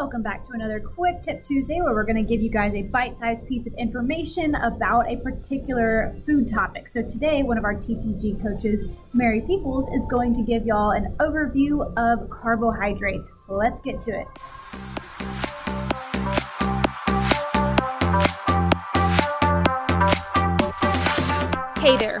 Welcome back to another Quick Tip Tuesday where we're going to give you guys a bite sized piece of information about a particular food topic. So, today, one of our TTG coaches, Mary Peoples, is going to give y'all an overview of carbohydrates. Let's get to it. Hey there,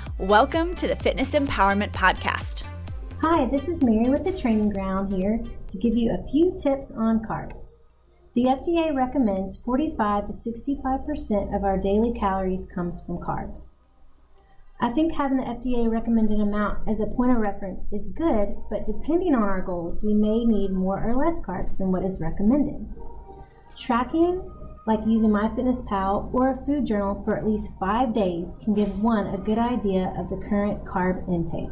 Welcome to the Fitness Empowerment Podcast. Hi, this is Mary with the Training Ground here to give you a few tips on carbs. The FDA recommends 45 to 65% of our daily calories comes from carbs. I think having the FDA recommended amount as a point of reference is good, but depending on our goals, we may need more or less carbs than what is recommended. Tracking like using MyFitnessPal or a food journal for at least five days, can give one a good idea of the current carb intake.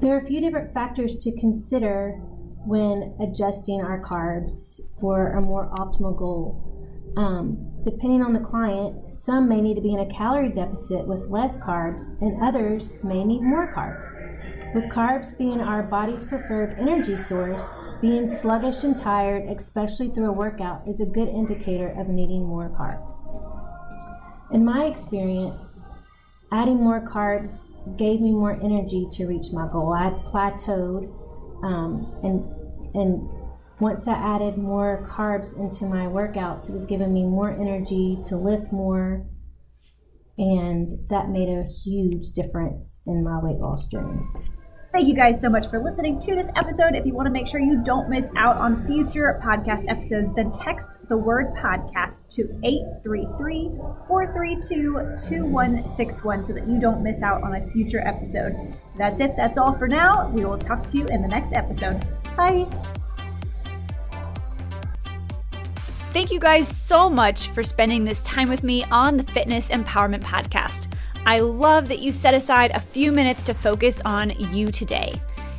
There are a few different factors to consider when adjusting our carbs for a more optimal goal. Um, depending on the client, some may need to be in a calorie deficit with less carbs, and others may need more carbs. With carbs being our body's preferred energy source, being sluggish and tired, especially through a workout, is a good indicator of needing more carbs. In my experience, adding more carbs gave me more energy to reach my goal. I plateaued, um, and and once I added more carbs into my workouts, it was giving me more energy to lift more, and that made a huge difference in my weight loss journey. Thank you guys so much for listening to this episode. If you want to make sure you don't miss out on future podcast episodes, then text the word podcast to 833 432 2161 so that you don't miss out on a future episode. That's it. That's all for now. We will talk to you in the next episode. Bye. Thank you guys so much for spending this time with me on the Fitness Empowerment Podcast. I love that you set aside a few minutes to focus on you today.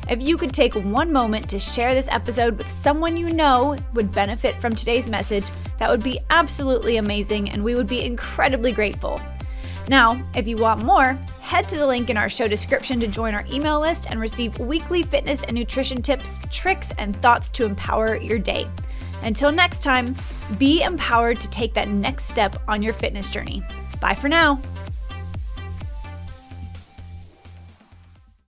If you could take one moment to share this episode with someone you know would benefit from today's message, that would be absolutely amazing and we would be incredibly grateful. Now, if you want more, head to the link in our show description to join our email list and receive weekly fitness and nutrition tips, tricks, and thoughts to empower your day. Until next time, be empowered to take that next step on your fitness journey. Bye for now.